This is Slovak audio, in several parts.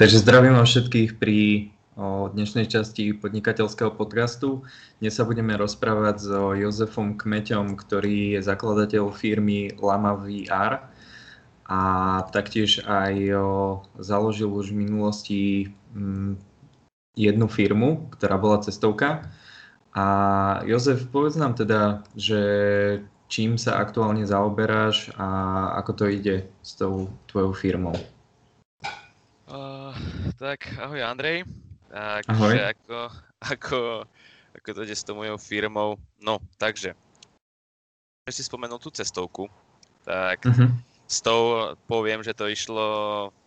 Takže zdravím vás všetkých pri o dnešnej časti podnikateľského podcastu. Dnes sa budeme rozprávať so Jozefom Kmeťom, ktorý je zakladateľ firmy Lama VR a taktiež aj o, založil už v minulosti m, jednu firmu, ktorá bola cestovka. A Jozef, povedz nám teda, že čím sa aktuálne zaoberáš a ako to ide s tou tvojou firmou? Uh, tak, ahoj Andrej. Ahoj. Takže ako, ako, ako to ide s tou mojou firmou? No, takže, keď si spomenul tú cestovku, tak uh-huh. s tou poviem, že to išlo,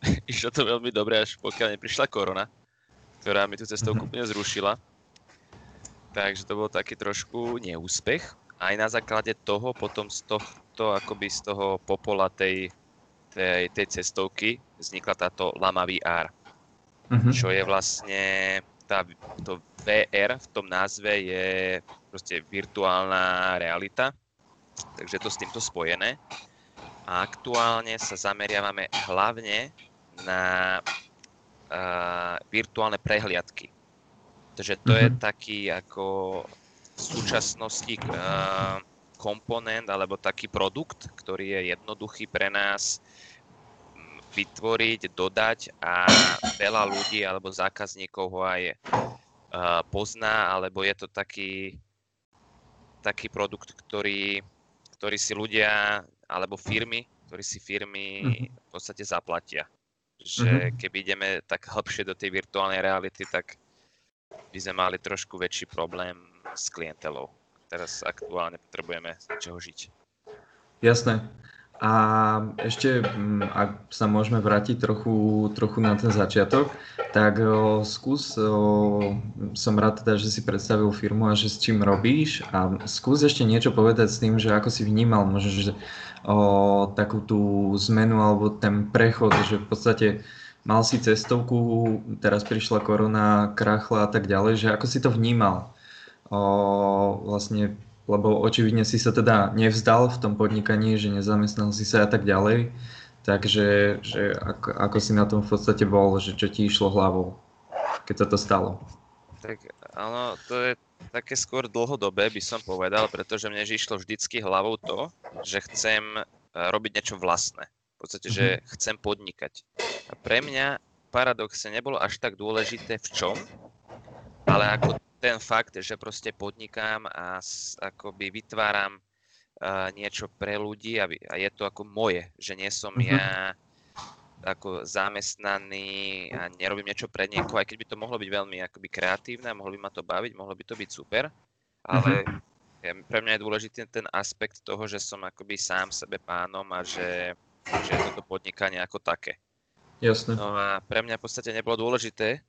išlo to veľmi dobre, až pokiaľ neprišla korona, ktorá mi tú cestovku uh-huh. úplne zrušila. Takže to bol taký trošku neúspech. Aj na základe toho, potom z tohto, akoby z toho popola tej tej, tej cestovky vznikla táto Lama VR, uh-huh. čo je vlastne tá, to VR v tom názve je proste virtuálna realita, takže to s týmto spojené. A aktuálne sa zameriavame hlavne na uh, virtuálne prehliadky. Takže to uh-huh. je taký ako v súčasnosti uh, komponent alebo taký produkt, ktorý je jednoduchý pre nás mm, vytvoriť, dodať a veľa ľudí alebo zákazníkov ho aj pozná, alebo je to taký, taký produkt, ktorý, ktorý si ľudia alebo firmy, ktorí si firmy mhm. v podstate zaplatia. Že mhm. keby ideme tak hlbšie do tej virtuálnej reality, tak by sme mali trošku väčší problém s klientelou teraz aktuálne potrebujeme z čoho žiť. Jasné. A ešte, mm, ak sa môžeme vrátiť trochu, trochu na ten začiatok, tak o, skús, o, som rád teda, že si predstavil firmu a že s čím robíš a skús ešte niečo povedať s tým, že ako si vnímal možno, že o, takú tú zmenu alebo ten prechod, že v podstate mal si cestovku, teraz prišla korona, krachla a tak ďalej, že ako si to vnímal? O, vlastne, lebo očividne si sa teda nevzdal v tom podnikaní, že nezamestnal si sa a tak ďalej. Takže že ako, ako si na tom v podstate bol, že čo ti išlo hlavou, keď sa to stalo? Tak áno, to je také skôr dlhodobé, by som povedal, pretože mne išlo vždycky hlavou to, že chcem e, robiť niečo vlastné. V podstate, že mm-hmm. chcem podnikať. A pre mňa paradoxne nebolo až tak dôležité v čom, ale ako ten fakt, že proste podnikám a akoby vytváram uh, niečo pre ľudí a, a je to ako moje, že nie som mm-hmm. ja ako zamestnaný a nerobím niečo pre niekoho, aj keď by to mohlo byť veľmi akoby kreatívne a mohlo by ma to baviť, mohlo by to byť super, ale mm-hmm. ja, pre mňa je dôležitý ten aspekt toho, že som akoby sám sebe pánom a že, že je toto podnikanie ako také. Jasne. No a pre mňa v podstate nebolo dôležité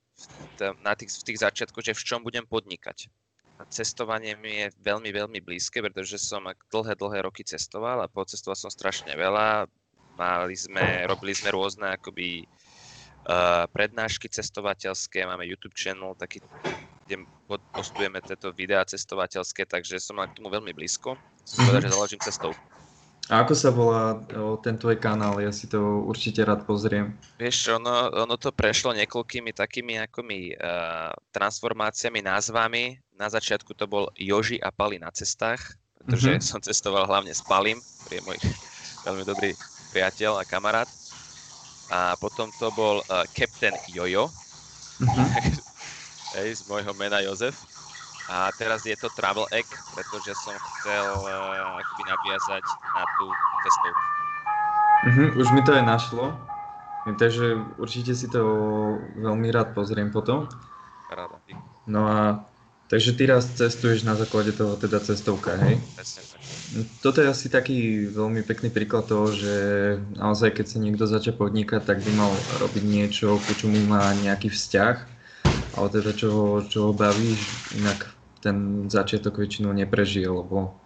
na tých, v tých začiatkoch, že v čom budem podnikať. A cestovanie mi je veľmi, veľmi blízke, pretože som dlhé, dlhé roky cestoval a pocestoval som strašne veľa. Mali sme, robili sme rôzne akoby uh, prednášky cestovateľské, máme YouTube channel, taký, kde postujeme tieto videá cestovateľské, takže som k tomu veľmi blízko. Som povedal, že založím cestovku. A ako sa volá o, ten tvoj kanál? Ja si to určite rád pozriem. Vieš, ono, ono to prešlo niekoľkými takými akomi uh, transformáciami, názvami. Na začiatku to bol Joži a Pali na cestách, pretože mm-hmm. som cestoval hlavne s Palim, ktorý je môj veľmi dobrý priateľ a kamarát. A potom to bol uh, Captain Jojo, mm-hmm. Hej, z môjho mena Jozef. A teraz je to Travel Egg, pretože som chcel uh, akoby naviazať na tú cestovku. Uh-huh, už mi to aj našlo, takže určite si to veľmi rád pozriem potom. Ráda. No a takže ty raz cestuješ na základe toho teda cestovka, hej? Tak. Toto je asi taký veľmi pekný príklad toho, že naozaj keď sa niekto začne podnikať, tak by mal robiť niečo, ku čomu má nejaký vzťah, ale teda čo, čo ho baví, inak ten začiatok väčšinou neprežije, lebo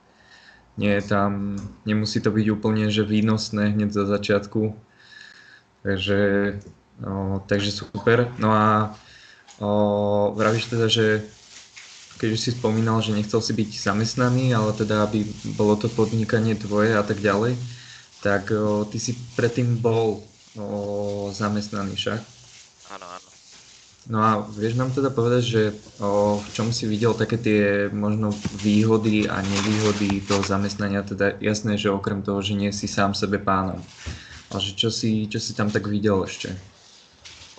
nie je tam, nemusí to byť úplne že výnosné hneď za začiatku. Takže, no, takže super. No a o, vravíš teda, že keď si spomínal, že nechcel si byť zamestnaný, ale teda aby bolo to podnikanie tvoje a tak ďalej, tak o, ty si predtým bol o, zamestnaný však. No a vieš nám teda povedať, že o, v čom si videl také tie možno výhody a nevýhody toho zamestnania, teda jasné, že okrem toho, že nie si sám sebe pánom. Ale že čo si, čo si tam tak videl ešte?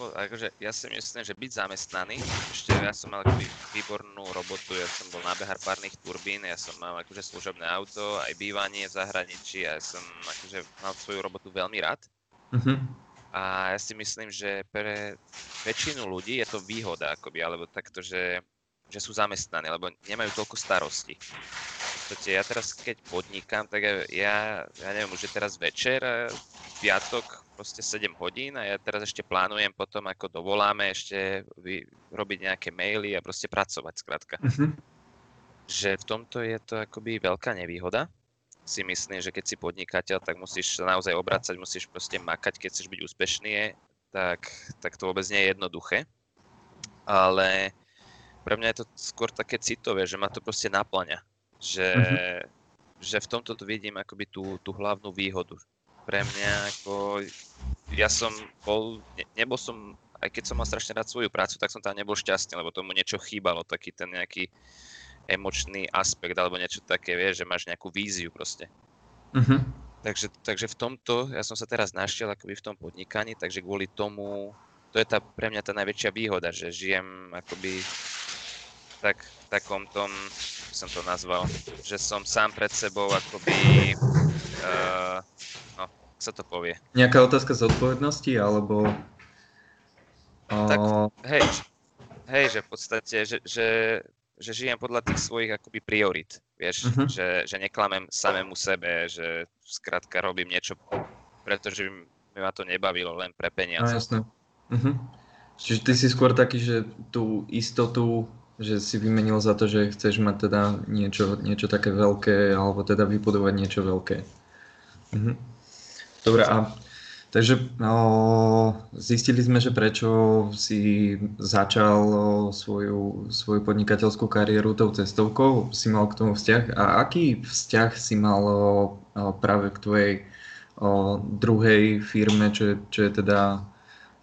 akože ja si myslím, že byť zamestnaný, ešte ja som mal akoby výbornú robotu, ja som bol nábehar párnych turbín, ja som mal akože služobné auto, aj bývanie v zahraničí ja som akože mal svoju robotu veľmi rád. Uh-huh. A ja si myslím, že pre väčšinu ľudí je to výhoda, akoby, alebo takto, že, že sú zamestnaní, lebo nemajú toľko starostí. V podstate ja teraz, keď podnikám, tak ja, ja neviem, už je teraz večer, piatok, proste 7 hodín a ja teraz ešte plánujem potom, ako dovoláme, ešte vy, robiť nejaké maily a proste pracovať, skrátka. Uh-huh. Že v tomto je to akoby veľká nevýhoda, si myslím, že keď si podnikateľ, tak musíš naozaj obracať, musíš proste makať, keď chceš byť úspešný, tak, tak to vôbec nie je jednoduché. Ale pre mňa je to skôr také citové, že ma to proste naplňa. Že, mm-hmm. že v tomto to vidím akoby tú, tú hlavnú výhodu. Pre mňa ako, ja som bol, ne, nebol som, aj keď som mal strašne rád svoju prácu, tak som tam nebol šťastný, lebo tomu niečo chýbalo, taký ten nejaký, emočný aspekt alebo niečo také, vieš, že máš nejakú víziu proste. Uh-huh. Takže, takže v tomto, ja som sa teraz našiel akoby v tom podnikaní, takže kvôli tomu, to je tá, pre mňa tá najväčšia výhoda, že žijem akoby tak, v takom tom, som to nazval, že som sám pred sebou akoby, uh, no, ako sa to povie? Nejaká otázka zodpovednosti, alebo... Uh... Tak, hej, hej, že v podstate, že, že že žijem podľa tých svojich akoby priorit, vieš, uh-huh. že, že neklamem samému sebe, že skrátka robím niečo, pretože mi ma to nebavilo len pre peniaze. No, jasné. Uh-huh. Čiže ty si skôr taký, že tú istotu, že si vymenil za to, že chceš mať teda niečo, niečo také veľké, alebo teda vybudovať niečo veľké. Uh-huh. Dobre, a Takže no, zistili sme, že prečo si začal svoju, svoju podnikateľskú kariéru tou cestovkou, si mal k tomu vzťah a aký vzťah si mal práve k tvojej o, druhej firme, čo, čo je teda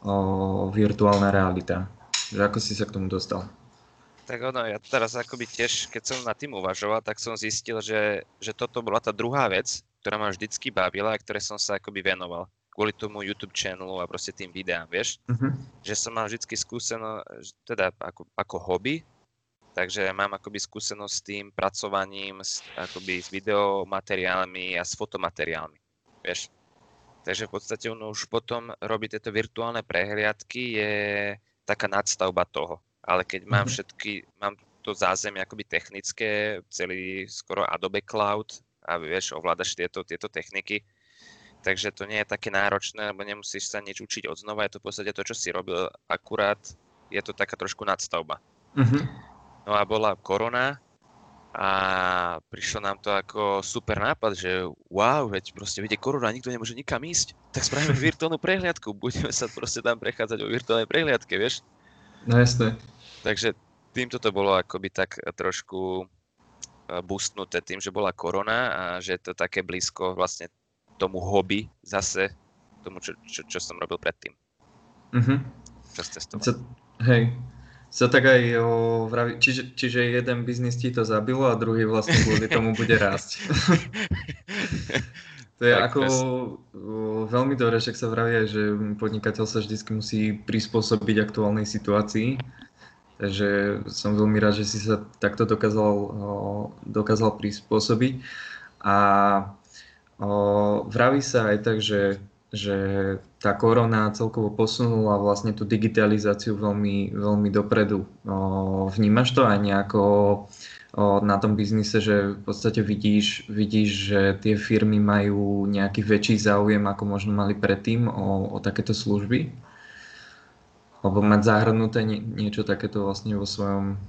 o, virtuálna realita? Že ako si sa k tomu dostal? Tak ono, ja teraz akoby tiež, keď som nad tým uvažoval, tak som zistil, že, že toto bola tá druhá vec, ktorá ma vždycky bavila a ktoré som sa akoby venoval kvôli tomu YouTube channelu a proste tým videám, vieš? Uh-huh. Že som mal vždy skúsenosť, teda ako, ako hobby, takže mám akoby skúsenosť s tým pracovaním, s, akoby s videomateriálmi a s fotomateriálmi, vieš? Takže v podstate ono už potom robiť tieto virtuálne prehliadky je taká nadstavba toho. Ale keď mám uh-huh. všetky, mám to zázemie akoby technické, celý skoro Adobe Cloud a vieš, ovládaš tieto, tieto techniky, takže to nie je také náročné, lebo nemusíš sa nič učiť od znova, je to v podstate to, čo si robil, akurát je to taká trošku nadstavba. Uh-huh. No a bola korona a prišlo nám to ako super nápad, že wow, veď proste vidie korona, nikto nemôže nikam ísť, tak spravíme virtuálnu prehliadku, budeme sa proste tam prechádzať o virtuálnej prehliadke, vieš? No jasné. Takže týmto to bolo akoby tak trošku eh, boostnuté tým, že bola korona a že je to také blízko vlastne tomu hobby zase, tomu, čo, čo, čo som robil predtým. Uh-huh. Čas cestovať. hej, sa tak aj o, vraví, čiže, čiže jeden biznis ti to zabilo a druhý vlastne kvôli tomu bude rásť. to je tak, ako o, veľmi dobré, však sa vraví aj, že podnikateľ sa vždy musí prispôsobiť aktuálnej situácii. Takže som veľmi rád, že si sa takto dokázal, dokázal prispôsobiť. A vraví sa aj tak, že, že tá korona celkovo posunula vlastne tú digitalizáciu veľmi, veľmi dopredu. Vnímaš to aj nejako na tom biznise, že v podstate vidíš, vidíš, že tie firmy majú nejaký väčší záujem, ako možno mali predtým o, o takéto služby? Alebo mať zahrnuté nie, niečo takéto vlastne vo svojom,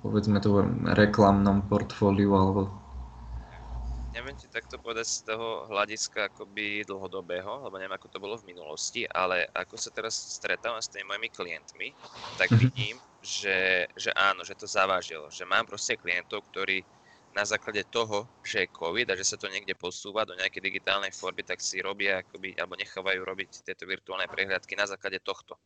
povedzme to, reklamnom portfóliu alebo neviem ti takto povedať z toho hľadiska akoby dlhodobého, lebo neviem, ako to bolo v minulosti, ale ako sa teraz stretávam s tými mojimi klientmi, tak mhm. vidím, že, že áno, že to zavážilo. Že mám proste klientov, ktorí na základe toho, že je COVID a že sa to niekde posúva do nejakej digitálnej formy, tak si robia akoby, alebo nechávajú robiť tieto virtuálne prehliadky na základe tohto.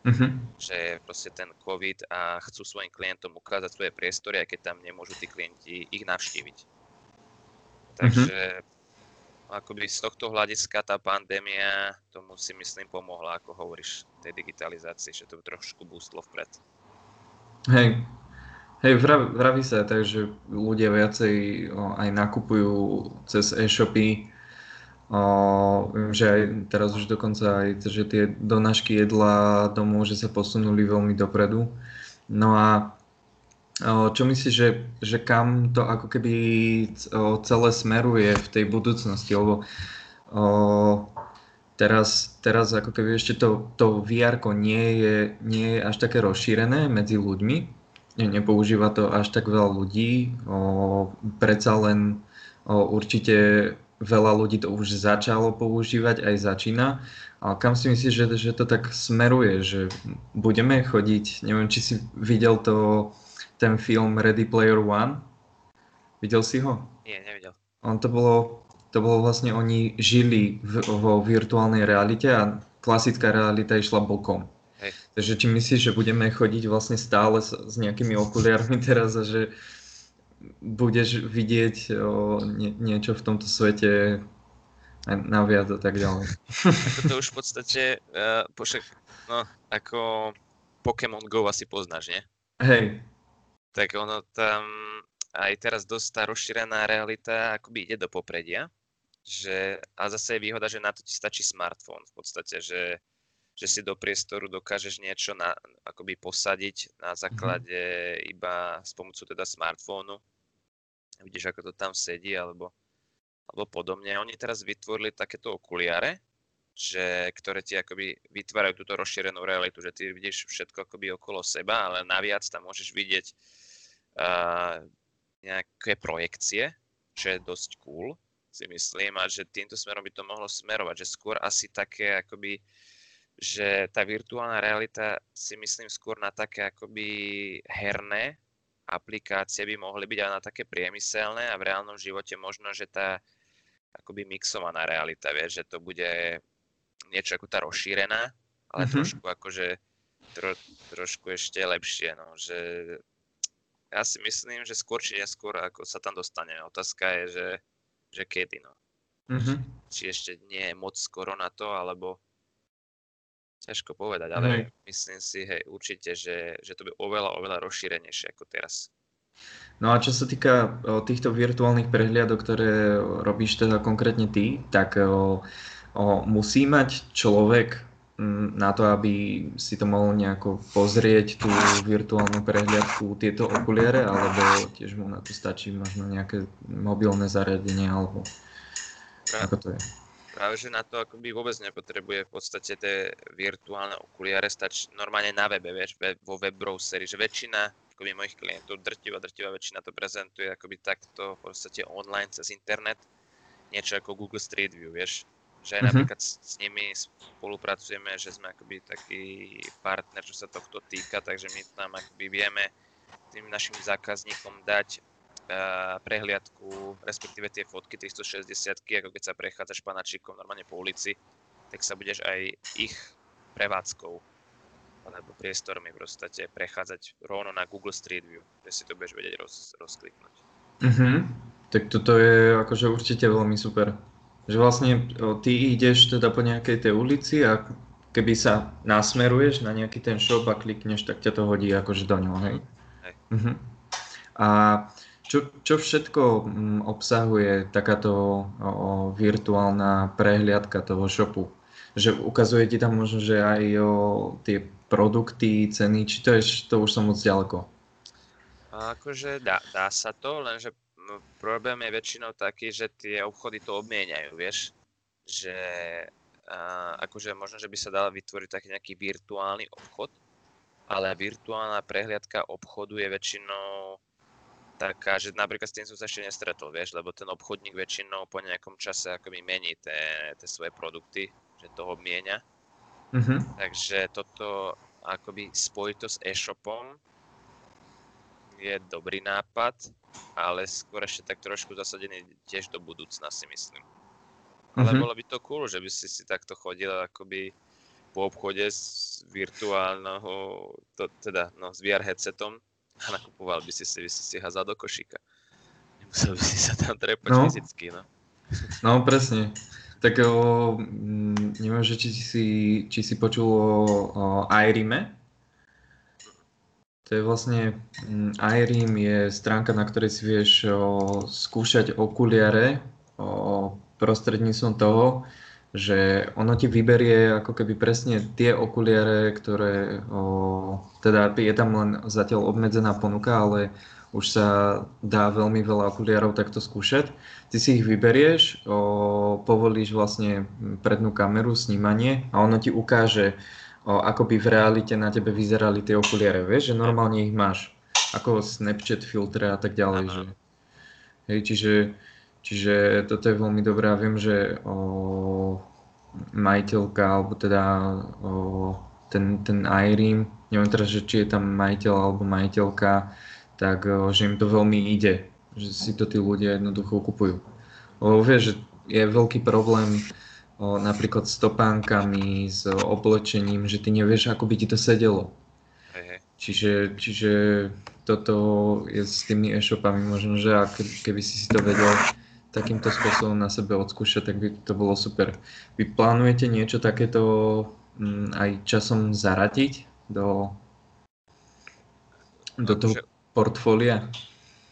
Uh-huh. Že proste ten COVID a chcú svojim klientom ukázať svoje priestory, aj keď tam nemôžu tí klienti ich navštíviť. Takže uh-huh. akoby z tohto hľadiska tá pandémia tomu si myslím pomohla, ako hovoríš, tej digitalizácii, že to trošku boostlo vpred. Hej, Hej, vraví sa tak, že ľudia viacej aj nakupujú cez e-shopy. O, viem, že aj teraz už dokonca aj že tie donášky jedla domov, že sa posunuli veľmi dopredu. No a čo myslíš, že, že kam to ako keby celé smeruje v tej budúcnosti? Lebo o, teraz, teraz ako keby ešte to, to VR nie je, nie je až také rozšírené medzi ľuďmi, ne, nepoužíva to až tak veľa ľudí. O, predsa len o, určite veľa ľudí to už začalo používať, aj začína. Ale kam si myslíš, že, že to tak smeruje, že budeme chodiť, neviem, či si videl to, ten film Ready Player One? Videl si ho? Nie, nevidel. On to bolo, to bolo vlastne, oni žili v, vo virtuálnej realite a klasická realita išla bokom. Hej. Takže či myslíš, že budeme chodiť vlastne stále s, s nejakými okuliarmi teraz a že budeš vidieť o, nie, niečo v tomto svete aj naviac a tak ďalej. Ako to už v podstate, uh, pošak, no, ako Pokémon Go asi poznáš, nie? Hej. Tak ono tam aj teraz dosť tá rozšírená realita akoby ide do popredia, že, a zase je výhoda, že na to ti stačí smartfón v podstate, že že si do priestoru dokážeš niečo na, akoby posadiť na mhm. základe mm-hmm. iba s pomocou teda smartfónu. Vidíš, ako to tam sedí, alebo, alebo podobne. Oni teraz vytvorili takéto okuliare, že, ktoré ti akoby vytvárajú túto rozšírenú realitu, že ty vidíš všetko akoby okolo seba, ale naviac tam môžeš vidieť uh, nejaké projekcie, čo je dosť cool, si myslím, a že týmto smerom by to mohlo smerovať, že skôr asi také akoby že tá virtuálna realita si myslím skôr na také akoby herné aplikácie by mohli byť aj na také priemyselné a v reálnom živote možno, že tá akoby mixovaná realita, vieš, že to bude niečo ako tá rozšírená, ale mm-hmm. trošku akože tro, trošku ešte lepšie, no, že ja si myslím, že skôr či neskôr ako sa tam dostane. Otázka je, že, že kedy, no. Mm-hmm. Či ešte nie je moc skoro na to, alebo Ťažko povedať, ale hej. myslím si, hej, určite, že, že to by oveľa, oveľa rozšírenejšie ako teraz. No a čo sa týka o, týchto virtuálnych prehliadok, ktoré robíš teda konkrétne ty, tak o, o, musí mať človek na to, aby si to mohol nejako pozrieť, tú virtuálnu prehliadku, tieto okuliare, alebo tiež mu na to stačí možno nejaké mobilné zariadenie, alebo ako to je? Práve, že na to akoby vôbec nepotrebuje v podstate tie virtuálne okuliare, stačí normálne na webe, vieš, vo web browseri, že väčšina akoby mojich klientov, drtivá, drtivá väčšina to prezentuje akoby takto v podstate online cez internet, niečo ako Google Street View, vieš, že aj mm-hmm. napríklad s, s nimi spolupracujeme, že sme akoby taký partner, čo sa tohto týka, takže my tam akoby vieme tým našim zákazníkom dať prehliadku, respektíve tie fotky 360 ako keď sa prechádzaš panačikom normálne po ulici, tak sa budeš aj ich prevádzkou alebo priestormi v podstate prechádzať rovno na Google Street View, kde si to budeš vedieť roz, rozkliknúť. Mm-hmm. Tak toto je akože určite veľmi super. Že vlastne ty ideš teda po nejakej tej ulici a keby sa nasmeruješ na nejaký ten shop a klikneš, tak ťa to hodí akože do ňoho, hej? hej. Mm-hmm. A čo, čo všetko mm, obsahuje takáto o, virtuálna prehliadka toho shopu? Že ukazuje ti tam možno, že aj o, tie produkty, ceny, či to, je, to už som moc ďaleko? Akože dá, dá sa to, lenže problém je väčšinou taký, že tie obchody to obmieniajú, vieš? Že a, akože možno, že by sa dala vytvoriť taký nejaký virtuálny obchod, ale virtuálna prehliadka obchodu je väčšinou taká, že napríklad s tým som sa ešte nestretol, vieš, lebo ten obchodník väčšinou po nejakom čase akoby mení tie svoje produkty, že toho mienia. Mm-hmm. Takže toto akoby spojiť to s e-shopom je dobrý nápad, ale skôr ešte tak trošku zasadený tiež do budúcna si myslím. Ale mm-hmm. bolo by to cool, že by si si takto chodil akoby po obchode z virtuálneho, to, teda no, s VR headsetom a nakupoval by si si, by si si hazal do košíka. Nemusel by si sa tam trepať no. fyzicky, no. No, presne. Tak o, neviem, že či si, či si počul o, o iRime. To je vlastne, iRim je stránka, na ktorej si vieš o, skúšať okuliare o, prostredníctvom toho, že ono ti vyberie ako keby presne tie okuliare, ktoré, o, teda je tam len zatiaľ obmedzená ponuka, ale už sa dá veľmi veľa okuliarov takto skúšať. Ty si ich vyberieš, o, povolíš vlastne prednú kameru, snímanie a ono ti ukáže, o, ako by v realite na tebe vyzerali tie okuliare. Vieš, že normálne ich máš, ako Snapchat filtre a tak ďalej. Že, hej, čiže Čiže toto je veľmi dobré a viem, že o, majiteľka, alebo teda o, ten, ten iReam, neviem teraz, že či je tam majiteľ alebo majiteľka, tak o, že im to veľmi ide, že si to tí ľudia jednoducho kupujú. Lebo vieš, že je veľký problém o, napríklad s topánkami, s oblečením, že ty nevieš, ako by ti to sedelo. Čiže, čiže toto je s tými e-shopami možno, že ak, keby si si to vedel takýmto spôsobom na sebe odskúšať, tak by to bolo super. Vy plánujete niečo takéto m, mm, aj časom zaradiť do, do toho portfólia?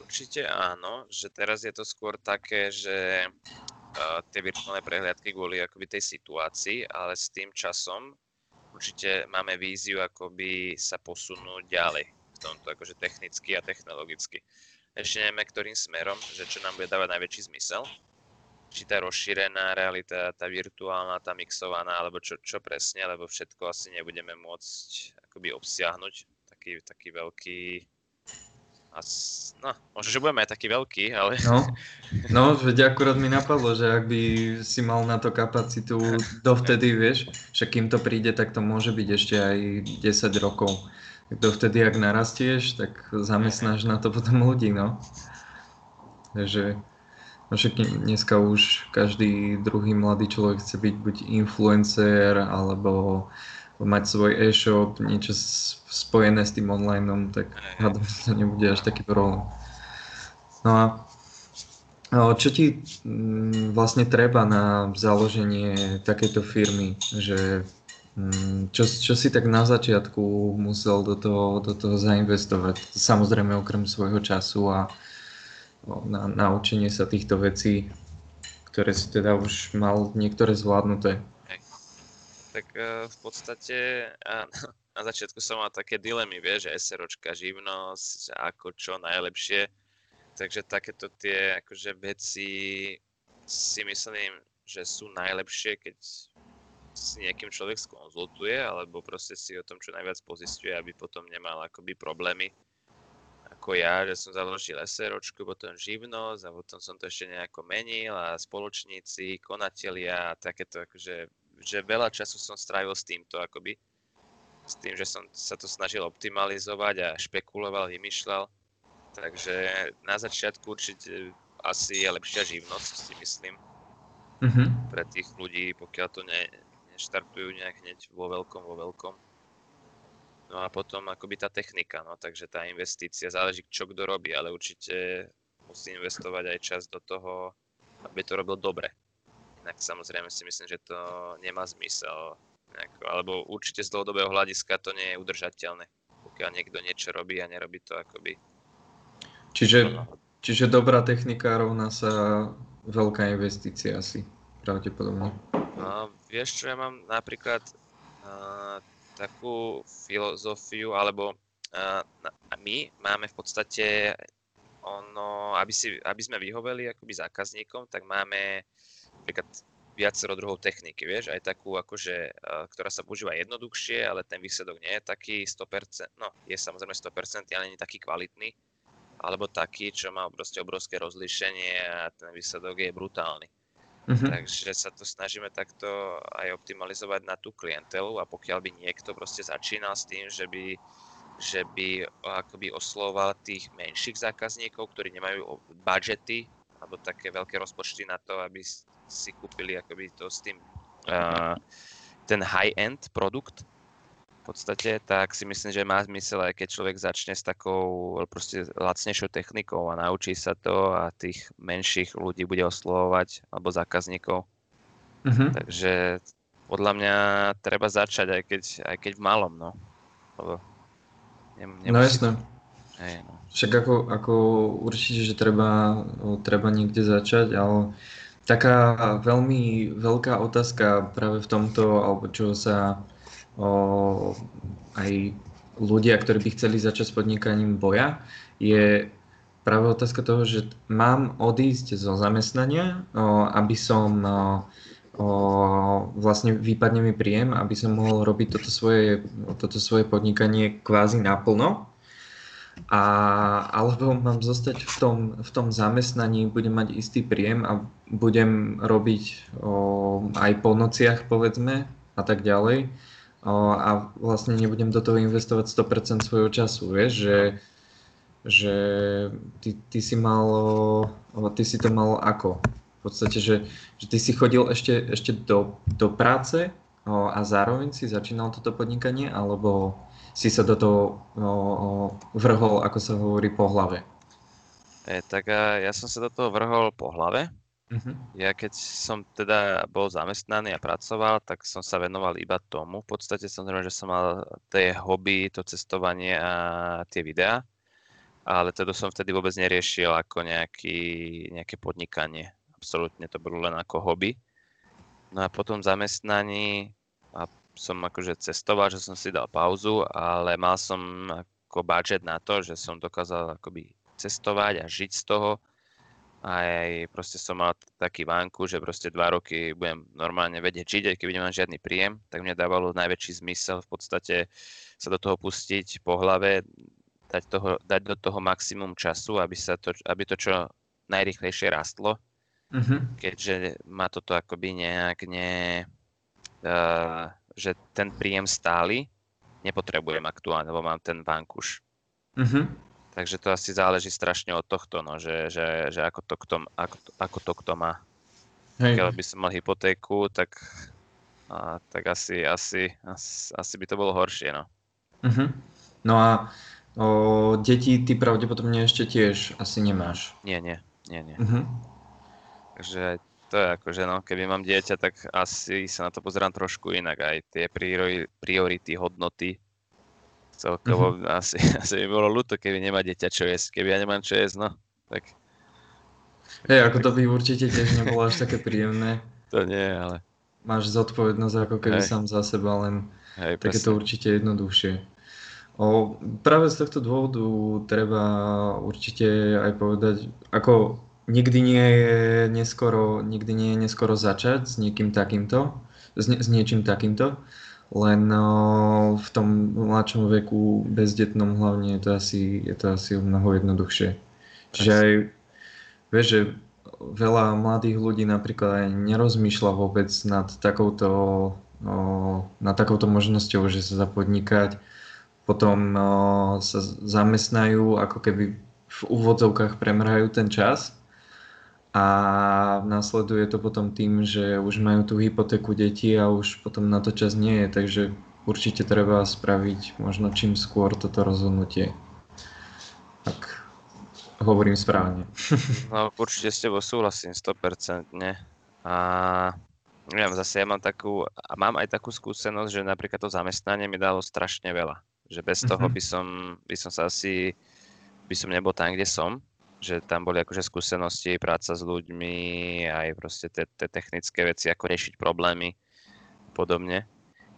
Určite áno, že teraz je to skôr také, že tie virtuálne prehliadky kvôli akoby tej situácii, ale s tým časom určite máme víziu akoby sa posunúť ďalej v tomto akože technicky a technologicky ešte nevieme, ktorým smerom, že čo nám bude dávať najväčší zmysel. Či tá rozšírená realita, tá virtuálna, tá mixovaná, alebo čo, čo presne, lebo všetko asi nebudeme môcť akoby obsiahnuť. Taký, taký veľký... As, no, možno, že budeme aj taký veľký, ale... No, no veď akurát mi napadlo, že ak by si mal na to kapacitu dovtedy, vieš, že kým to príde, tak to môže byť ešte aj 10 rokov dovtedy, ak narastieš, tak zamestnáš na to potom ľudí, no. Takže no však dneska už každý druhý mladý človek chce byť buď influencer, alebo mať svoj e-shop, niečo spojené s tým online, tak hádam, to nebude až taký problém. No a čo ti mm, vlastne treba na založenie takejto firmy, že Mm, čo, čo si tak na začiatku musel do toho, do toho zainvestovať? Samozrejme okrem svojho času a na naučenie sa týchto vecí, ktoré si teda už mal niektoré zvládnuté. Tak e, v podstate na začiatku som mal také dilemy, vieš, že SROčka, živnosť, ako čo najlepšie. Takže takéto tie akože veci si myslím, že sú najlepšie, keď si nejakým človek skonzultuje, alebo proste si o tom čo najviac pozistuje, aby potom nemal akoby problémy ako ja, že som založil SROčku, potom živnosť a potom som to ešte nejako menil a spoločníci, konatelia a takéto akože, že veľa času som strávil s týmto akoby, s tým, že som sa to snažil optimalizovať a špekuloval, vymýšľal. Takže na začiatku určite asi je lepšia živnosť, si myslím. Mm-hmm. Pre tých ľudí, pokiaľ to ne, neštartujú nejak hneď vo veľkom, vo veľkom. No a potom akoby tá technika, no takže tá investícia, záleží čo kto robí, ale určite musí investovať aj čas do toho, aby to robil dobre. Inak samozrejme si myslím, že to nemá zmysel, nejako, alebo určite z dlhodobého hľadiska to nie je udržateľné, pokiaľ niekto niečo robí a nerobí to akoby. Čiže, čiže dobrá technika rovná sa veľká investícia asi, pravdepodobne. No, vieš čo, ja mám napríklad uh, takú filozofiu, alebo uh, my máme v podstate ono, aby, si, aby sme vyhoveli akoby zákazníkom, tak máme napríklad viacero druhov techniky, vieš, aj takú akože, uh, ktorá sa používa jednoduchšie, ale ten výsledok nie je taký 100%, no je samozrejme 100%, ale nie je taký kvalitný, alebo taký, čo má proste obrovské rozlíšenie a ten výsledok je brutálny. Mm-hmm. Takže sa to snažíme takto aj optimalizovať na tú klientelu a pokiaľ by niekto proste začínal s tým, že by, že by akoby oslovoval tých menších zákazníkov, ktorí nemajú budžety alebo také veľké rozpočty na to, aby si kúpili akoby to s tým uh, ten high-end produkt, v podstate, tak si myslím, že má zmysel aj keď človek začne s takou proste lacnejšou technikou a naučí sa to a tých menších ľudí bude oslovovať alebo zákazníkov. Uh-huh. Takže podľa mňa treba začať aj keď, aj keď v malom, no. Lebo nem, no jasné. No. Však ako, ako určite, že treba, treba niekde začať, ale taká veľmi veľká otázka práve v tomto, alebo čo sa o, aj ľudia, ktorí by chceli začať s podnikaním boja, je práve otázka toho, že mám odísť zo zamestnania, o, aby som o, o, vlastne vypadne mi príjem, aby som mohol robiť toto svoje, toto svoje podnikanie kvázi naplno. A, alebo mám zostať v tom, v tom zamestnaní, budem mať istý príjem a budem robiť o, aj po nociach, povedzme, a tak ďalej a vlastne nebudem do toho investovať 100% svojho času, vieš, že, že ty, ty si mal, ty si to mal ako? V podstate, že, že ty si chodil ešte, ešte do, do práce a zároveň si začínal toto podnikanie, alebo si sa do toho vrhol, ako sa hovorí, po hlave? E, tak ja som sa do toho vrhol po hlave, Uh-huh. Ja keď som teda bol zamestnaný a pracoval, tak som sa venoval iba tomu. V podstate samozrejme, že som mal tie hobby, to cestovanie a tie videá, ale teda som vtedy vôbec neriešil ako nejaký, nejaké podnikanie. Absolútne to bolo len ako hobby. No a potom zamestnaní a som akože cestoval, že som si dal pauzu, ale mal som ako budget na to, že som dokázal akoby cestovať a žiť z toho aj proste som mal taký vánku, že proste dva roky budem normálne vedieť žiť, aj keď nemám žiadny príjem, tak mne dávalo najväčší zmysel v podstate sa do toho pustiť po hlave, dať, toho, dať do toho maximum času, aby, sa to, aby to čo najrychlejšie rastlo, mm-hmm. keďže má toto akoby nejak ne, uh, že ten príjem stály nepotrebujem aktuálne, lebo mám ten vankuš. Mm-hmm. Takže to asi záleží strašne od tohto, no, že, že, že ako, to kto, ako, ako to kto má. Hej. Keď by som mal hypotéku, tak, a, tak asi, asi, asi, asi by to bolo horšie. No, uh-huh. no a o, deti ty pravdepodobne ešte tiež asi nemáš. Nie, nie, nie, nie. Uh-huh. Takže to je akože, no, keby mám dieťa, tak asi sa na to pozerám trošku inak. Aj tie priority, hodnoty, celkovo mm-hmm. asi, asi by bolo ľúto, keby nemá dieťa čo jesť. Keby ja nemám čo jesť, no, tak... Hej, ako to by určite tiež nebolo až také príjemné. To nie, ale... Máš zodpovednosť ako keby Hej. sám za seba, len Hej, tak je to určite jednoduchšie. O, práve z tohto dôvodu treba určite aj povedať, ako nikdy nie je neskoro, nikdy nie je neskoro začať s niekým takýmto, s, s niečím takýmto len no, v tom mladšom veku, bezdetnom hlavne, je to asi, je to asi o mnoho jednoduchšie. Čiže aj, vieš, že veľa mladých ľudí napríklad aj nerozmýšľa vôbec nad takouto, no, nad takouto možnosťou, že sa zapodnikať, potom no, sa zamestnajú, ako keby v úvodzovkách premrhajú ten čas a následuje to potom tým, že už majú tú hypotéku detí a už potom na to čas nie je, takže určite treba spraviť možno čím skôr toto rozhodnutie. Tak hovorím správne. No určite s tebou súhlasím 100%. A neviem, zase ja mám takú, a mám aj takú skúsenosť, že napríklad to zamestnanie mi dalo strašne veľa. Že bez toho mhm. by som, by som sa asi, by som nebol tam, kde som že tam boli akože skúsenosti, práca s ľuďmi, aj proste tie technické veci, ako riešiť problémy a podobne.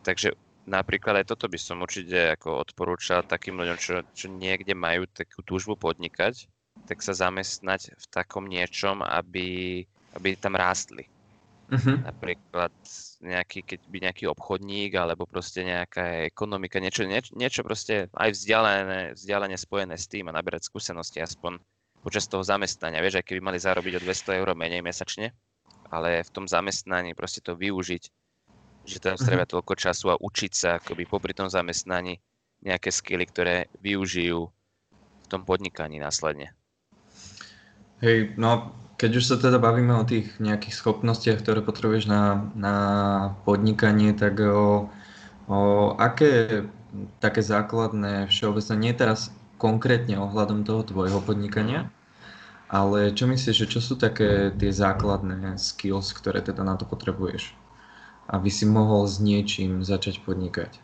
Takže napríklad aj toto by som určite ako odporúčal takým ľuďom, čo, čo niekde majú takú túžbu podnikať, tak sa zamestnať v takom niečom, aby, aby tam rástli. Uh-huh. Napríklad nejaký, keď by nejaký obchodník alebo proste nejaká ekonomika, niečo, niečo, niečo proste aj vzdialené, vzdialene spojené s tým a naberať skúsenosti aspoň počas toho zamestnania. Vieš, aj keby mali zarobiť o 200 eur menej mesačne, ale v tom zamestnaní proste to využiť, že tam mhm. toľko času a učiť sa akoby popri tom zamestnaní nejaké skily, ktoré využijú v tom podnikaní následne. Hej, no keď už sa teda bavíme o tých nejakých schopnostiach, ktoré potrebuješ na, na podnikanie, tak o, o aké také základné všeobecné, nie teraz konkrétne ohľadom toho tvojho podnikania, ale čo myslíš, že čo sú také tie základné skills, ktoré teda na to potrebuješ, aby si mohol s niečím začať podnikať?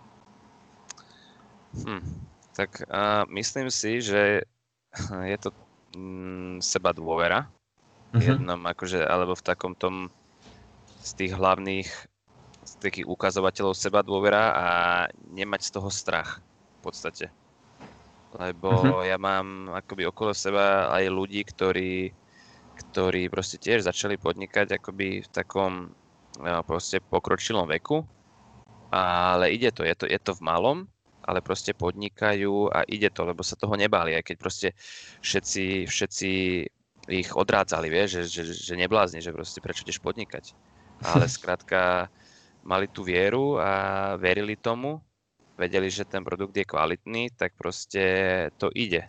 Hm, tak uh, myslím si, že je to mm, seba dôvera, uh-huh. jednom akože, alebo v takom tom z tých hlavných z takých ukazovateľov seba dôvera a nemať z toho strach v podstate. Lebo uh-huh. ja mám akoby okolo seba aj ľudí, ktorí, ktorí proste tiež začali podnikať akoby v takom no, proste pokročilom veku, ale ide to, je to, je to v malom, ale proste podnikajú a ide to, lebo sa toho nebáli, aj keď proste všetci, všetci ich odrádzali, vieš, že, že, že neblázni, že proste prečo ideš podnikať. Ale skrátka mali tú vieru a verili tomu, vedeli, že ten produkt je kvalitný, tak proste to ide.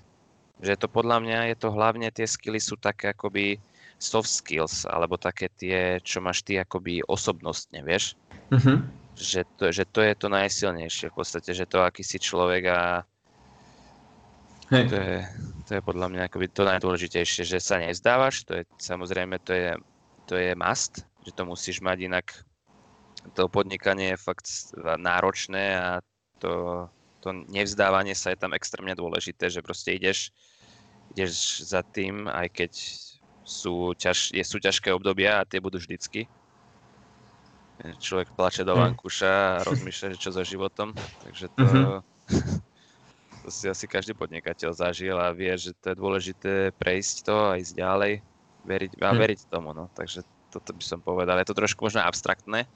Že to podľa mňa je to hlavne, tie skilly sú také akoby soft skills, alebo také tie, čo máš ty akoby osobnostne, vieš? Uh-huh. Že, to, že to je to najsilnejšie v podstate, že to aký si človek a Hej. To, je, to je podľa mňa akoby to najdôležitejšie, že sa nezdávaš, to je samozrejme, to je, to je must, že to musíš mať, inak to podnikanie je fakt náročné a to, to nevzdávanie sa je tam extrémne dôležité, že proste ideš, ideš za tým, aj keď sú, ťaž, je, sú ťažké obdobia a tie budú vždycky. Človek plače do vankúša a rozmýšľa, že čo so životom, takže to, mm-hmm. to si asi každý podnikateľ zažil a vie, že to je dôležité prejsť to a ísť ďalej veriť, a veriť tomu. No. Takže toto by som povedal. Je to trošku možno abstraktné.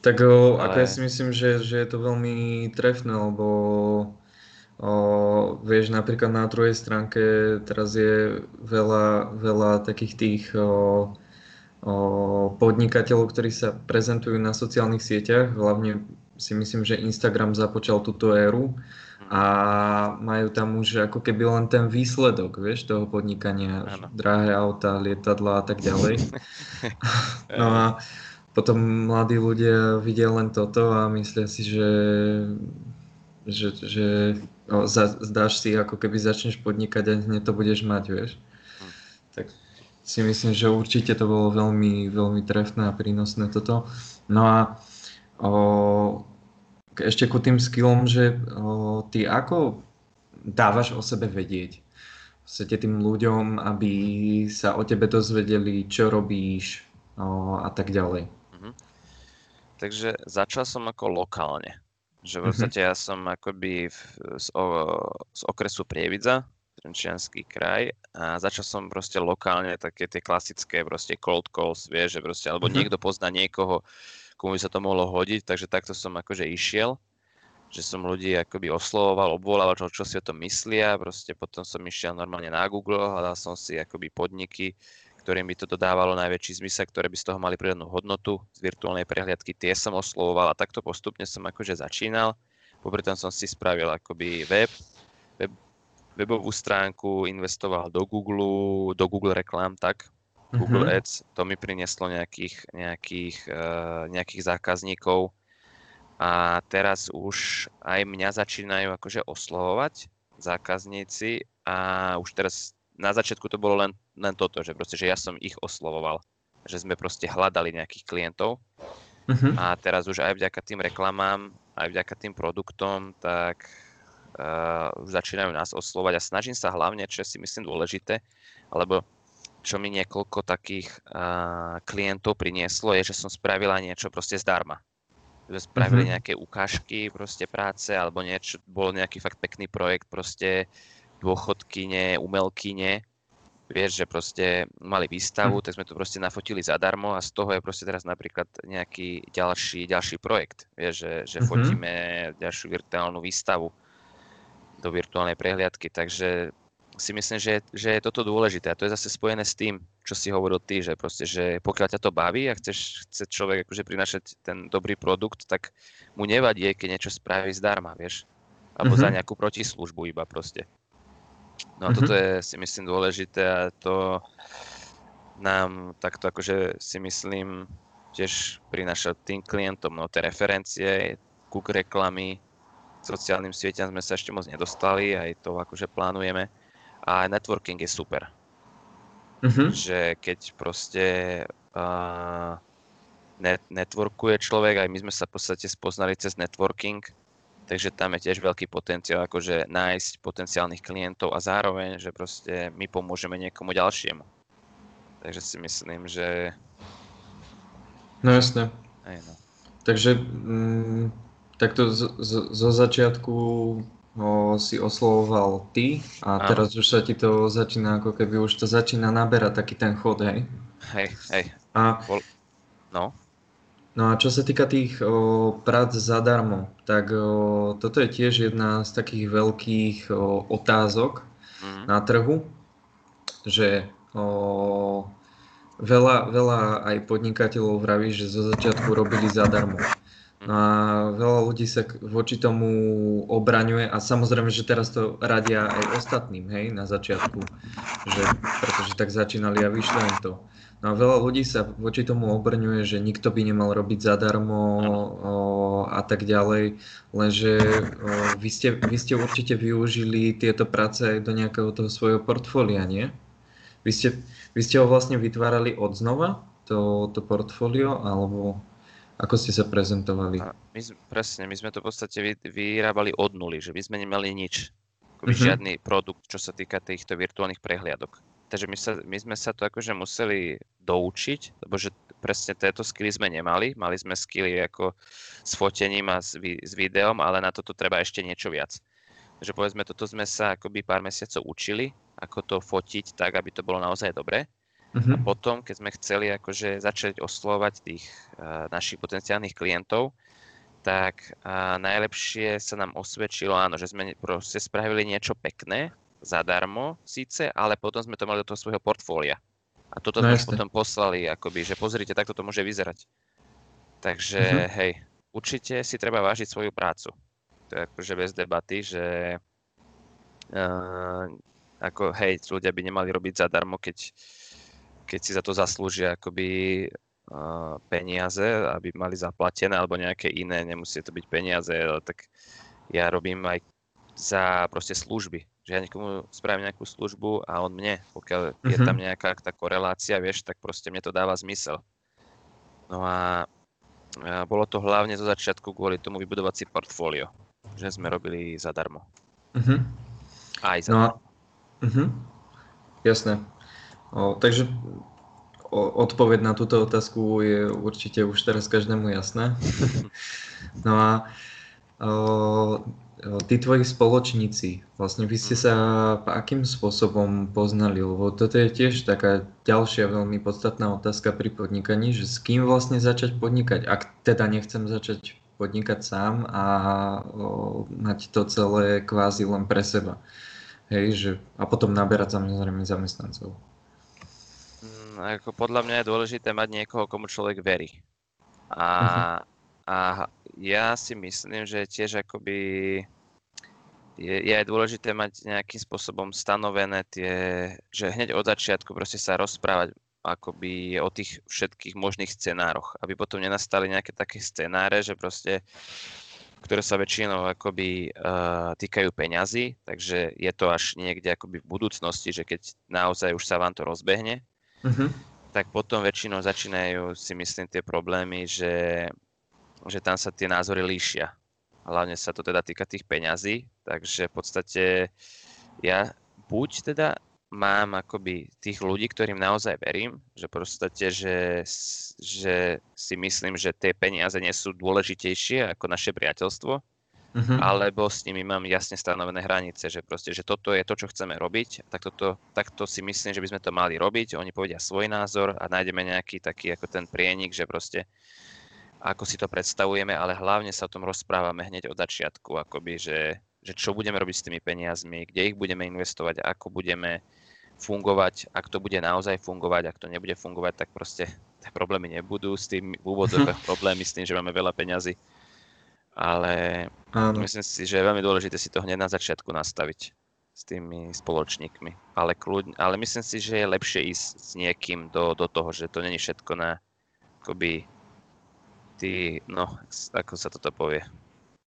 Tak o, ale... ako ja si myslím, že, že je to veľmi trefné, lebo o, vieš, napríklad na druhej stránke teraz je veľa, veľa takých tých o, o, podnikateľov, ktorí sa prezentujú na sociálnych sieťach, hlavne si myslím, že Instagram započal túto éru a majú tam už ako keby len ten výsledok, vieš, toho podnikania, ano. drahé auta, lietadla a tak ďalej. no a potom mladí ľudia vidia len toto a myslia si, že, že, že no, zdáš si, ako keby začneš podnikať a hneď to budeš mať, vieš. Hm. Tak si myslím, že určite to bolo veľmi, veľmi trefné a prínosné toto. No a o, ešte ku tým skillom, že o, ty ako dávaš o sebe vedieť? Chcete tým ľuďom, aby sa o tebe dozvedeli, čo robíš o, a tak ďalej. Takže začal som ako lokálne. Že v mhm. podstate ja som akoby v, z, o, z okresu Prievidza, Trenčianský kraj a začal som proste lokálne také tie klasické proste cold calls, vieš, že proste, alebo mm-hmm. niekto pozná niekoho, komu by sa to mohlo hodiť, takže takto som akože išiel, že som ľudí akoby oslovoval, obvolával, čo, čo si o tom myslia, proste potom som išiel normálne na Google, hľadal som si akoby podniky, ktorým by to dodávalo najväčší zmysel, ktoré by z toho mali pridanú hodnotu z virtuálnej prehliadky, tie som oslovoval a takto postupne som akože začínal. Popri tom som si spravil akoby web, web webovú stránku, investoval do Google, do Google reklám tak, Google uh-huh. Ads, to mi prinieslo nejakých, nejakých, uh, nejakých zákazníkov a teraz už aj mňa začínajú akože oslovovať zákazníci a už teraz na začiatku to bolo len, len toto, že proste, že ja som ich oslovoval, že sme proste hľadali nejakých klientov uh-huh. a teraz už aj vďaka tým reklamám, aj vďaka tým produktom, tak uh, už začínajú nás oslovať a snažím sa hlavne, čo si myslím dôležité, alebo čo mi niekoľko takých uh, klientov prinieslo, je, že som spravila niečo proste zdarma. Že spravili mm-hmm. nejaké ukážky proste práce, alebo niečo, bol nejaký fakt pekný projekt, proste dôchodkyne, umelkyne, vieš, že proste mali výstavu, mm. tak sme to proste nafotili zadarmo a z toho je proste teraz napríklad nejaký ďalší, ďalší projekt, vieš, že, že mm-hmm. fotíme ďalšiu virtuálnu výstavu do virtuálnej prehliadky, takže si myslím, že, že je toto dôležité a to je zase spojené s tým, čo si hovoril ty, že proste, že pokiaľ ťa to baví a chceš, chce človek akože prinašať ten dobrý produkt, tak mu nevadí, keď niečo spraví zdarma, vieš, alebo mm-hmm. za mhm. nejakú protislužbu iba proste. No a mm-hmm. toto je si myslím dôležité a to, nám takto akože si myslím tiež prináša tým klientom no, tie referencie, Google reklamy, sociálnym sieťam sme sa ešte moc nedostali, aj to akože plánujeme. A networking je super. Uh-huh. Že keď proste uh, net, networkuje človek, aj my sme sa v podstate spoznali cez networking, takže tam je tiež veľký potenciál akože nájsť potenciálnych klientov a zároveň, že proste my pomôžeme niekomu ďalšiemu. Takže si myslím, že... No jasné. Aj no. Takže mm, takto z, z, zo začiatku ho si oslovoval ty a Áno. teraz už sa ti to začína, ako keby už to začína naberať taký ten chod, hej? Hej, hej. A, no. No a čo sa týka tých o, prác zadarmo, tak o, toto je tiež jedna z takých veľkých o, otázok mm. na trhu, že o, veľa, veľa aj podnikateľov vraví, že zo začiatku robili zadarmo. No a veľa ľudí sa voči tomu obraňuje a samozrejme, že teraz to radia aj ostatným, hej, na začiatku, že, pretože tak začínali a vyšlo im to. A veľa ľudí sa voči tomu obrňuje, že nikto by nemal robiť zadarmo o, a tak ďalej, lenže o, vy, ste, vy ste určite využili tieto práce aj do nejakého toho svojho portfólia, nie? Vy ste, vy ste ho vlastne vytvárali od znova, to, to portfólio, alebo ako ste sa prezentovali? My, presne, my sme to v podstate vy, vyrábali od nuly, že my sme nemali nič. uh-huh. Žiadny produkt, čo sa týka týchto virtuálnych prehliadok. Takže my, sa, my sme sa to akože museli doučiť, lebo že presne tieto skily sme nemali. Mali sme skily ako s fotením a s, s videom, ale na toto treba ešte niečo viac. Takže povedzme, toto sme sa akoby pár mesiacov učili, ako to fotiť tak, aby to bolo naozaj dobré. Uh-huh. A potom, keď sme chceli akože začať oslovať tých uh, našich potenciálnych klientov, tak uh, najlepšie sa nám osvedčilo, áno, že sme proste spravili niečo pekné, zadarmo síce, ale potom sme to mali do toho svojho portfólia. A toto no, sme potom poslali, akoby, že pozrite, takto to môže vyzerať. Takže, uh-huh. hej, určite si treba vážiť svoju prácu. To je akože bez debaty, že uh, ako, hej, ľudia by nemali robiť zadarmo, keď keď si za to zaslúžia akoby uh, peniaze, aby mali zaplatené alebo nejaké iné, nemusí to byť peniaze, ale tak ja robím aj za proste služby. Že ja niekomu spravím nejakú službu a on mne, pokiaľ mm-hmm. je tam mhm. nejaká tá korelácia, vieš, tak proste mne to dáva zmysel. No a, a bolo to hlavne zo začiatku kvôli tomu vybudovať si portfólio, že sme robili zadarmo. Mm-hmm. Aj zadarmo. No a, mm-hmm. Jasné. O, takže o, odpoveď na túto otázku je určite už teraz každému jasná. no a o, tí tvoji spoločníci, vlastne vy ste sa akým spôsobom poznali? Lebo toto je tiež taká ďalšia veľmi podstatná otázka pri podnikaní, že s kým vlastne začať podnikať, ak teda nechcem začať podnikať sám a o, mať to celé kvázi len pre seba. Hej, že, a potom naberať samozrejme zamestnancov ako podľa mňa je dôležité mať niekoho, komu človek verí. A, uh-huh. A ja si myslím, že tiež akoby je, je aj dôležité mať nejakým spôsobom stanovené tie, že hneď od začiatku proste sa rozprávať akoby o tých všetkých možných scenároch, aby potom nenastali nejaké také scenáre, že proste ktoré sa väčšinou akoby uh, týkajú peňazí, takže je to až niekde akoby v budúcnosti, že keď naozaj už sa vám to rozbehne, uh-huh. tak potom väčšinou začínajú si myslím tie problémy, že, že tam sa tie názory líšia. Hlavne sa to teda týka tých peňazí, takže v podstate ja buď teda mám akoby tých ľudí, ktorým naozaj verím, že proste, že, že si myslím, že tie peniaze nie sú dôležitejšie ako naše priateľstvo, uh-huh. alebo s nimi mám jasne stanovené hranice, že proste, že toto je to, čo chceme robiť, tak toto, takto si myslím, že by sme to mali robiť, oni povedia svoj názor a nájdeme nejaký taký ako ten prienik, že proste ako si to predstavujeme, ale hlavne sa o tom rozprávame hneď od začiatku, akoby, že, že čo budeme robiť s tými peniazmi, kde ich budeme investovať, ako budeme fungovať, ak to bude naozaj fungovať, ak to nebude fungovať, tak proste tie problémy nebudú s tým, v úvodzovkách problémy s tým, že máme veľa peňazí ale Áno. myslím si, že je veľmi dôležité si to hneď na začiatku nastaviť. s tými spoločníkmi. Ale, kľud, ale myslím si, že je lepšie ísť s niekým do, do toho, že to není všetko na akoby ty, no, ako sa toto povie.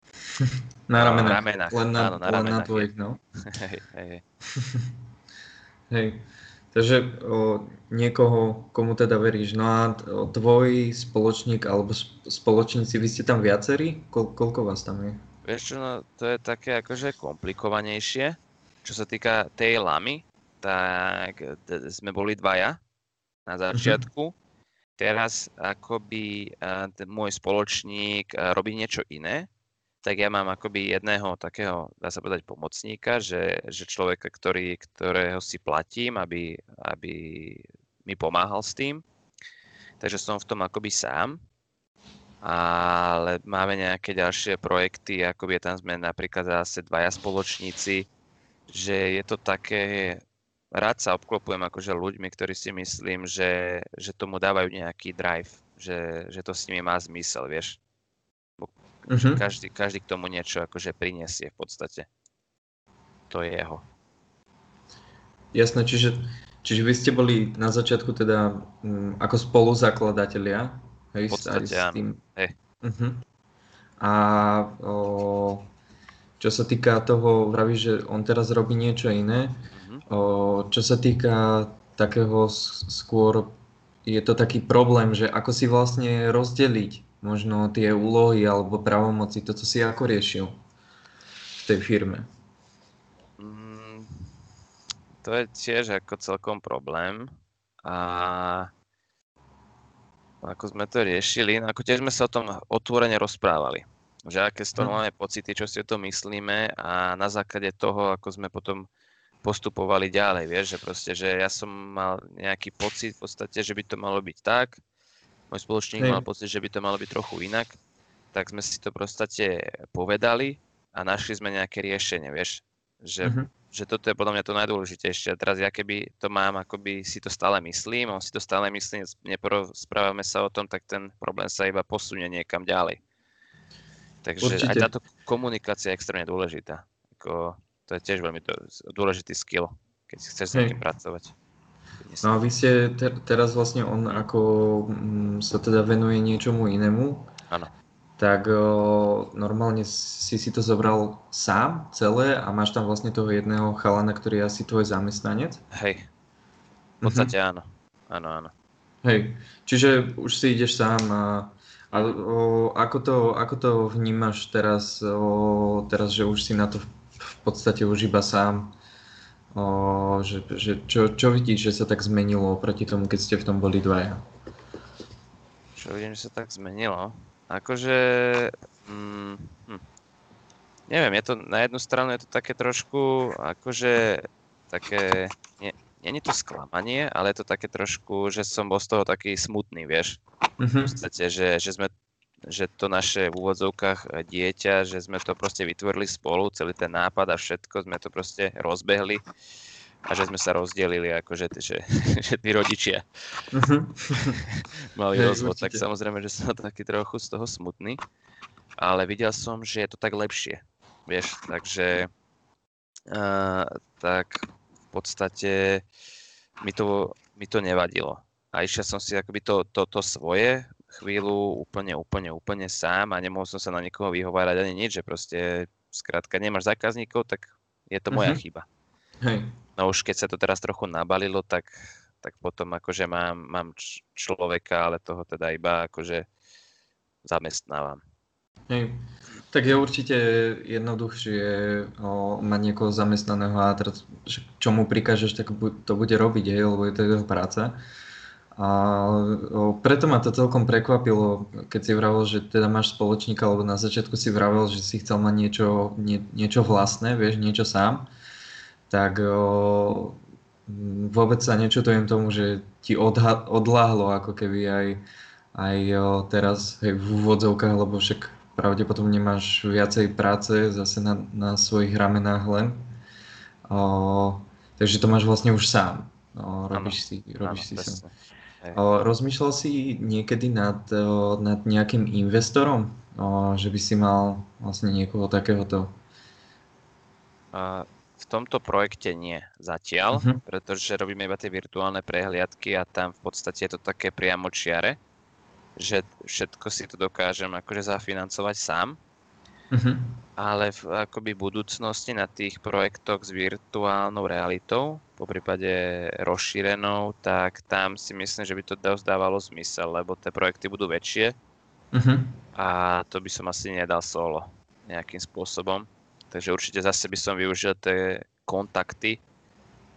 Na ramenách. Na ramenách. Len na, Áno, na len na ramenách. tvojich, no. hej, hej, hej. Hej. Takže o, niekoho, komu teda veríš. No a o, tvoj spoločník alebo sp- spoločníci, vy ste tam viacerí? Kol- koľko vás tam je? Vieš čo, no, to je také akože komplikovanejšie. Čo sa týka tej lamy, tak sme boli dvaja na začiatku. Teraz akoby ten môj spoločník a, robí niečo iné, tak ja mám akoby jedného takého, dá sa povedať, pomocníka, že, že človeka, ktorý, ktorého si platím, aby, aby mi pomáhal s tým. Takže som v tom akoby sám. Ale máme nejaké ďalšie projekty, akoby tam sme napríklad zase dvaja spoločníci, že je to také, rád sa obklopujem akože ľuďmi, ktorí si myslím, že, že tomu dávajú nejaký drive, že, že to s nimi má zmysel, vieš. Mhm. Každý, každý k tomu niečo akože prinesie v podstate. To je jeho. Jasné, čiže, čiže vy ste boli na začiatku teda m, ako spoluzakladatelia, hej, podstate s áno, tým. hej. Mhm. A o, čo sa týka toho, vravíš, že on teraz robí niečo iné. Čo sa týka takého skôr, je to taký problém, že ako si vlastne rozdeliť možno tie úlohy alebo pravomoci, toto si ako riešil v tej firme. Mm, to je tiež ako celkom problém. A ako sme to riešili, no ako tiež sme sa o tom otvorene rozprávali. Že aké z toho Hm. máme pocity, čo si o tom myslíme a na základe toho, ako sme potom postupovali ďalej, vieš, že proste, že ja som mal nejaký pocit v podstate, že by to malo byť tak, môj spoločník Hej. mal pocit, že by to malo byť trochu inak, tak sme si to podstate povedali a našli sme nejaké riešenie, vieš, že Mhm. že toto je podľa mňa to najdôležitejšie. A teraz ja keby to mám, akoby si to stále myslím, on si to stále myslí, neporozprávame sa o tom, tak ten problém sa iba posunie niekam ďalej. Takže aj Určite. táto komunikácia je extrémne dôležitá. Ako, to je tiež veľmi dô- dôležitý skill, keď chceš s niekým pracovať. No a vy ste te- teraz vlastne on ako mm, sa teda venuje niečomu inému, Áno. tak o, normálne si si to zobral sám celé a máš tam vlastne toho jedného chalana, ktorý je asi tvoj zamestnanec. Hej, v podstate áno. Áno, áno. Hej, čiže už si ideš sám a, a o, ako, to, ako to vnímaš teraz, o, teraz, že už si na to podstate už iba sám? O, že, že čo, čo vidíš, že sa tak zmenilo oproti tomu, keď ste v tom boli dvaja? Čo vidím, že sa tak zmenilo. Akože... Mm, hm. Neviem, je to na jednu stranu je to také trošku, akože také, nie, je to sklamanie, ale je to také trošku, že som bol z toho taký smutný, vieš. V Mhm. podstate, že, že sme že to naše v úvodzovkách e, dieťa, že sme to proste vytvorili spolu, celý ten nápad a všetko sme to proste rozbehli a že sme sa rozdelili, akože že, že tí rodičia Mhm. mali Hej, rozvod, tak samozrejme, že som taký trochu z toho smutný, ale videl som, že je to tak lepšie, vieš, takže uh, tak v podstate mi to, mi to nevadilo. A išiel som si akoby to, to, to svoje chvíľu úplne, úplne, úplne sám a nemohol som sa na nikoho vyhovárať ani nič, že proste skrátka nemáš zákazníkov, tak je to moja Mhm. chyba. Hej. No už keď sa to teraz trochu nabalilo, tak, tak potom akože mám, mám č- človeka, ale toho teda iba akože zamestnávam. Hej. Tak je určite jednoduchšie o, mať niekoho zamestnaného a teraz, čo mu prikážeš, tak bu- to bude robiť, hej, lebo je to jeho práca. A preto ma to celkom prekvapilo, keď si vravel, že teda máš spoločníka, lebo na začiatku si vravel, že si chcel mať niečo, nie, niečo vlastné, vieš, niečo sám. Tak o, vôbec sa nečutujem tomu, že ti odha- odláhlo ako keby aj, aj o, teraz hej, v úvodzovkách, lebo však pravdepodobne máš viacej práce zase na, na svojich ramenách len. O, takže to máš vlastne už sám. O, robíš si, robíš si Áno, sám. Rozmýšľal si niekedy nad, nad nejakým investorom? Že by si mal vlastne niekoho takéhoto? V tomto projekte nie zatiaľ, uh-huh. pretože robíme iba tie virtuálne prehliadky a tam v podstate je to také priamo čiare, že všetko si to dokážem akože zafinancovať sám. Uh-huh. Ale v akoby budúcnosti na tých projektoch s virtuálnou realitou, po prípade rozšírenou, tak tam si myslím, že by to dosť dávalo zmysel, lebo tie projekty budú väčšie uh-huh. a to by som asi nedal solo nejakým spôsobom. Takže určite zase by som využil tie kontakty,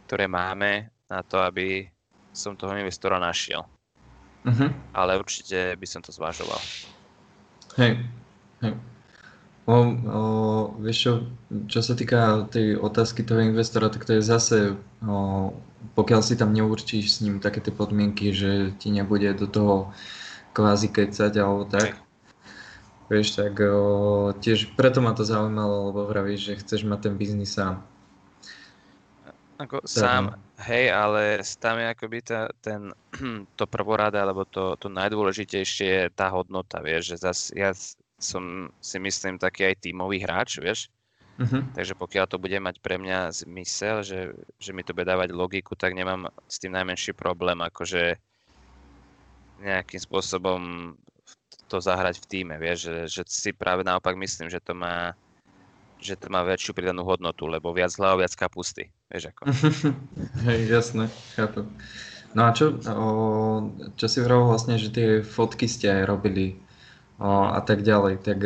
ktoré máme na to, aby som toho investora našiel. Uh-huh. Ale určite by som to zvažoval. Hej, hej. O, o, vieš čo, čo sa týka tej otázky toho investora, tak to je zase, o, pokiaľ si tam neurčíš s ním také tie podmienky, že ti nebude do toho kvázi kecať alebo tak, Vieš, tak o, tiež preto ma to zaujímalo, lebo vravíš, že chceš mať ten biznis sám. Ako tak, sám, no. hej, ale tam je akoby ta, ten, to prvoráda, alebo to, to najdôležitejšie je tá hodnota, vieš, že zas ja som si myslím taký aj tímový hráč, vieš, uh-huh. takže pokiaľ to bude mať pre mňa zmysel, že, že mi to bude dávať logiku, tak nemám s tým najmenší problém, akože nejakým spôsobom to zahrať v týme, vieš, že, že si práve naopak myslím, že to má že to má väčšiu pridanú hodnotu, lebo viac hlav, viac kapusty, vieš ako. Hej, jasné, chápem. No a čo, o, čo si vravel vlastne, že tie fotky ste aj robili a tak ďalej, tak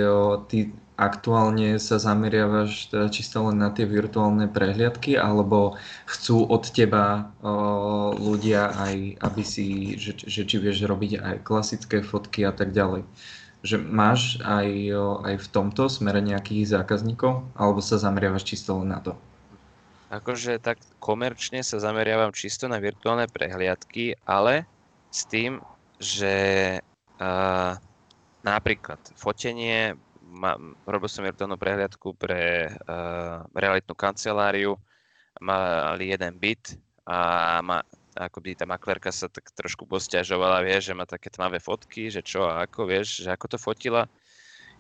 ty aktuálne sa zameriavaš teda čisto len na tie virtuálne prehliadky, alebo chcú od teba o, ľudia aj, aby si, že, že či vieš robiť aj klasické fotky a tak ďalej. Že máš aj, o, aj v tomto smere nejakých zákazníkov, alebo sa zameriavaš čisto len na to? Akože tak komerčne sa zameriavam čisto na virtuálne prehliadky, ale s tým, že uh, napríklad fotenie ma, robil som virtuálnu prehliadku pre uh, realitnú kanceláriu, mali jeden byt a ma, akoby tá maklerka sa tak trošku posťažovala, vieš, že má také tmavé fotky, že čo a ako, vieš, že ako to fotila.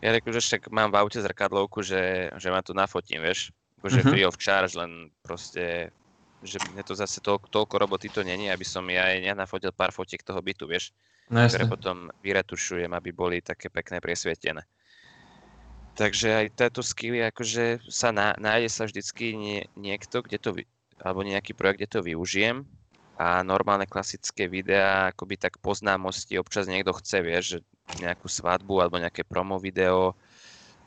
Ja reku, že však mám v aute zrkadlovku, že, že ma tu nafotím, vieš, akože uh-huh. free of charge, len proste, že mne to zase toľko, toľko roboty to není, aby som ja aj nafotil pár fotiek toho bytu, vieš, no, ktoré potom vyretušujem, aby boli také pekné priesvietené. Takže aj táto skilly, akože sa ná, nájde sa vždycky nie, niekto, kde to, alebo nejaký projekt, kde to využijem a normálne klasické videá, akoby tak poznámosti, občas niekto chce, vieš, že nejakú svadbu alebo nejaké promo video,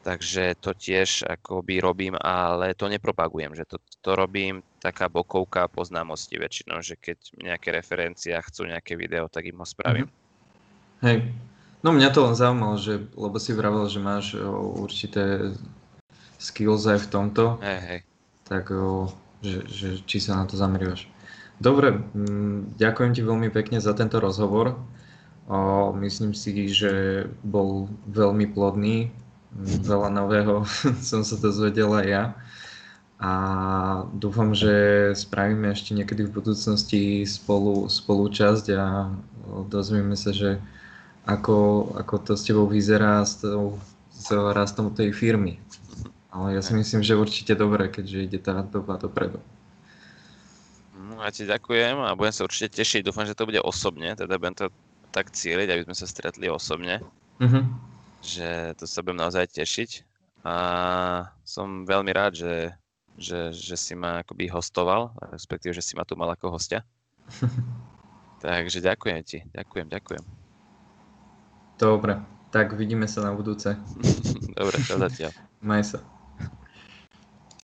takže to tiež akoby robím, ale to nepropagujem, že to, to robím taká bokovka poznámosti väčšinou, že keď nejaké referencia chcú nejaké video, tak im ho spravím. Hej, No mňa to len zaujímalo, že, lebo si vravel, že máš o, určité skills aj v tomto. Hej, hej. Tak o, že, že, či sa na to zameriavaš. Dobre, m, ďakujem ti veľmi pekne za tento rozhovor. O, myslím si, že bol veľmi plodný. Veľa nového som sa dozvedel aj ja. A dúfam, že spravíme ešte niekedy v budúcnosti spolu, spolu časť a dozvieme sa, že ako, ako to s tebou vyzerá s, tou, s rastom tej firmy. Ale ja si myslím, že určite dobre, keďže ide tá doba dopredu. No, ja ti ďakujem a budem sa určite tešiť. Dúfam, že to bude osobne, teda budem to tak cieliť, aby sme sa stretli osobne. Uh-huh. Že to sa budem naozaj tešiť. A som veľmi rád, že, že, že si ma akoby hostoval, respektíve, že si ma tu mal ako hostia. Takže ďakujem ti, ďakujem, ďakujem. Dobre, tak vidíme sa na budúce. Dobre, čau zatiaľ. Maj sa.